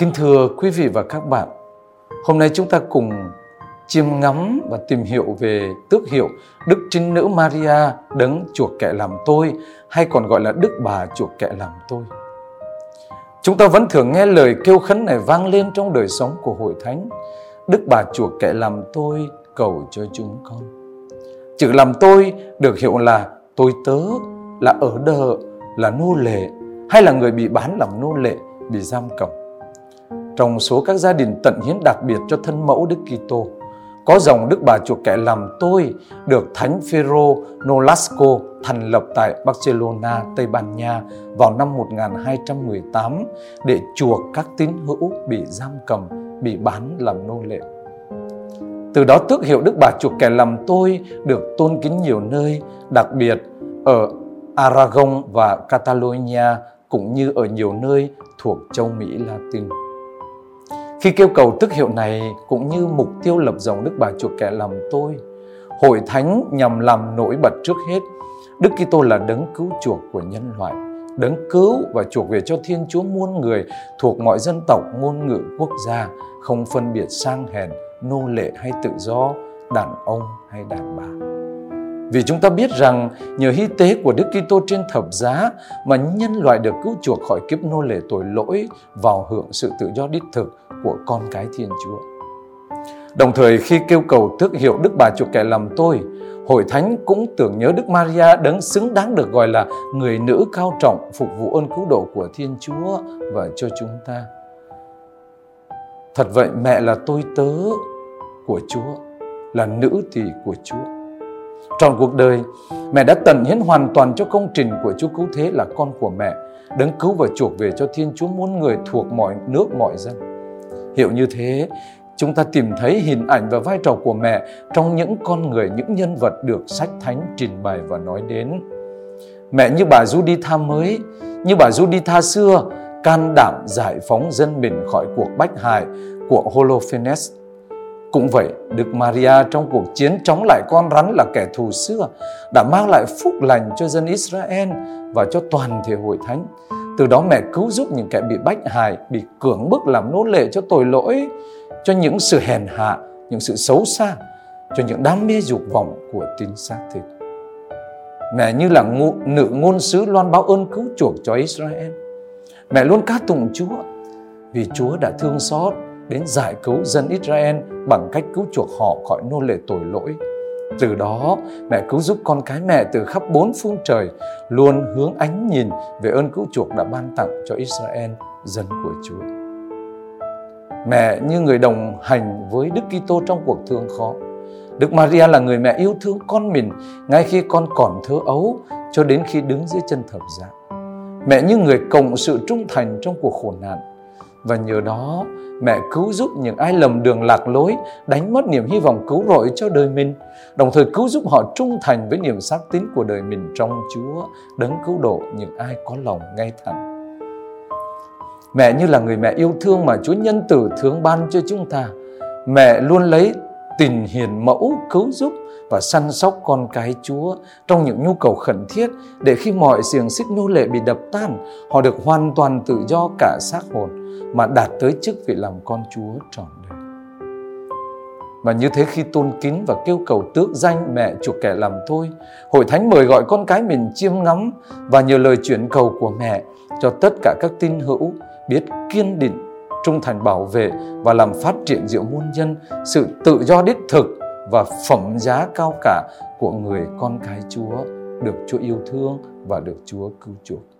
Kính thưa quý vị và các bạn, hôm nay chúng ta cùng chiêm ngắm và tìm hiểu về tước hiệu Đức Trinh Nữ Maria đấng chuộc kẻ làm tôi hay còn gọi là Đức Bà chuộc kẻ làm tôi. Chúng ta vẫn thường nghe lời kêu khấn này vang lên trong đời sống của hội thánh. Đức Bà chuộc kẻ làm tôi cầu cho chúng con. Chữ làm tôi được hiểu là tôi tớ, là ở đờ, là nô lệ hay là người bị bán làm nô lệ, bị giam cầm. Trong số các gia đình tận hiến đặc biệt cho thân mẫu Đức Kitô, có dòng Đức Bà chuộc kẻ làm tôi được Thánh Phêrô Nolasco thành lập tại Barcelona, Tây Ban Nha vào năm 1218 để chuộc các tín hữu bị giam cầm, bị bán làm nô lệ. Từ đó tước hiệu Đức Bà chuộc kẻ làm tôi được tôn kính nhiều nơi, đặc biệt ở Aragon và Catalonia cũng như ở nhiều nơi thuộc châu Mỹ Latin. Khi kêu cầu tức hiệu này cũng như mục tiêu lập dòng Đức Bà chuộc kẻ làm tôi, hội thánh nhằm làm nổi bật trước hết Đức Kitô là đấng cứu chuộc của nhân loại, đấng cứu và chuộc về cho Thiên Chúa muôn người thuộc mọi dân tộc, ngôn ngữ, quốc gia, không phân biệt sang hèn, nô lệ hay tự do, đàn ông hay đàn bà. Vì chúng ta biết rằng nhờ hy tế của Đức Kitô trên thập giá mà nhân loại được cứu chuộc khỏi kiếp nô lệ tội lỗi vào hưởng sự tự do đích thực của con cái Thiên Chúa. Đồng thời khi kêu cầu tước hiệu Đức Bà chuộc kẻ làm tôi, Hội Thánh cũng tưởng nhớ Đức Maria đấng xứng đáng được gọi là người nữ cao trọng phục vụ ơn cứu độ của Thiên Chúa và cho chúng ta. Thật vậy mẹ là tôi tớ của Chúa, là nữ tỳ của Chúa. Trong cuộc đời, mẹ đã tận hiến hoàn toàn cho công trình của Chúa cứu thế là con của mẹ, đấng cứu và chuộc về cho Thiên Chúa muôn người thuộc mọi nước mọi dân. Hiểu như thế, chúng ta tìm thấy hình ảnh và vai trò của mẹ trong những con người, những nhân vật được sách thánh trình bày và nói đến. Mẹ như bà Juditha mới, như bà Juditha xưa, can đảm giải phóng dân mình khỏi cuộc bách hại của Holofernes. Cũng vậy, Đức Maria trong cuộc chiến chống lại con rắn là kẻ thù xưa đã mang lại phúc lành cho dân Israel và cho toàn thể hội thánh. Từ đó mẹ cứu giúp những kẻ bị bách hại, bị cưỡng bức làm nô lệ cho tội lỗi, cho những sự hèn hạ, những sự xấu xa, cho những đam mê dục vọng của tính xác thịt. Mẹ như là ngụ, nữ ngôn sứ loan báo ơn cứu chuộc cho Israel. Mẹ luôn ca tụng Chúa vì Chúa đã thương xót đến giải cứu dân Israel bằng cách cứu chuộc họ khỏi nô lệ tội lỗi. Từ đó, mẹ cứu giúp con cái mẹ từ khắp bốn phương trời luôn hướng ánh nhìn về ơn cứu chuộc đã ban tặng cho Israel, dân của Chúa. Mẹ như người đồng hành với Đức Kitô trong cuộc thương khó. Đức Maria là người mẹ yêu thương con mình ngay khi con còn thơ ấu cho đến khi đứng dưới chân thập giá. Mẹ như người cộng sự trung thành trong cuộc khổ nạn và nhờ đó mẹ cứu giúp những ai lầm đường lạc lối, đánh mất niềm hy vọng cứu rỗi cho đời mình, đồng thời cứu giúp họ trung thành với niềm xác tín của đời mình trong Chúa, đấng cứu độ những ai có lòng ngay thẳng. Mẹ như là người mẹ yêu thương mà Chúa nhân tử thương ban cho chúng ta. Mẹ luôn lấy tình hiền mẫu cứu giúp và săn sóc con cái Chúa trong những nhu cầu khẩn thiết để khi mọi xiềng xích nô lệ bị đập tan, họ được hoàn toàn tự do cả xác hồn mà đạt tới chức vị làm con Chúa trọn đời. Và như thế khi tôn kính và kêu cầu tước danh mẹ chuộc kẻ làm thôi hội thánh mời gọi con cái mình chiêm ngắm và nhờ lời chuyển cầu của mẹ cho tất cả các tín hữu biết kiên định, trung thành bảo vệ và làm phát triển giữa muôn dân sự tự do đích thực và phẩm giá cao cả của người con cái Chúa, được Chúa yêu thương và được Chúa cứu chuộc.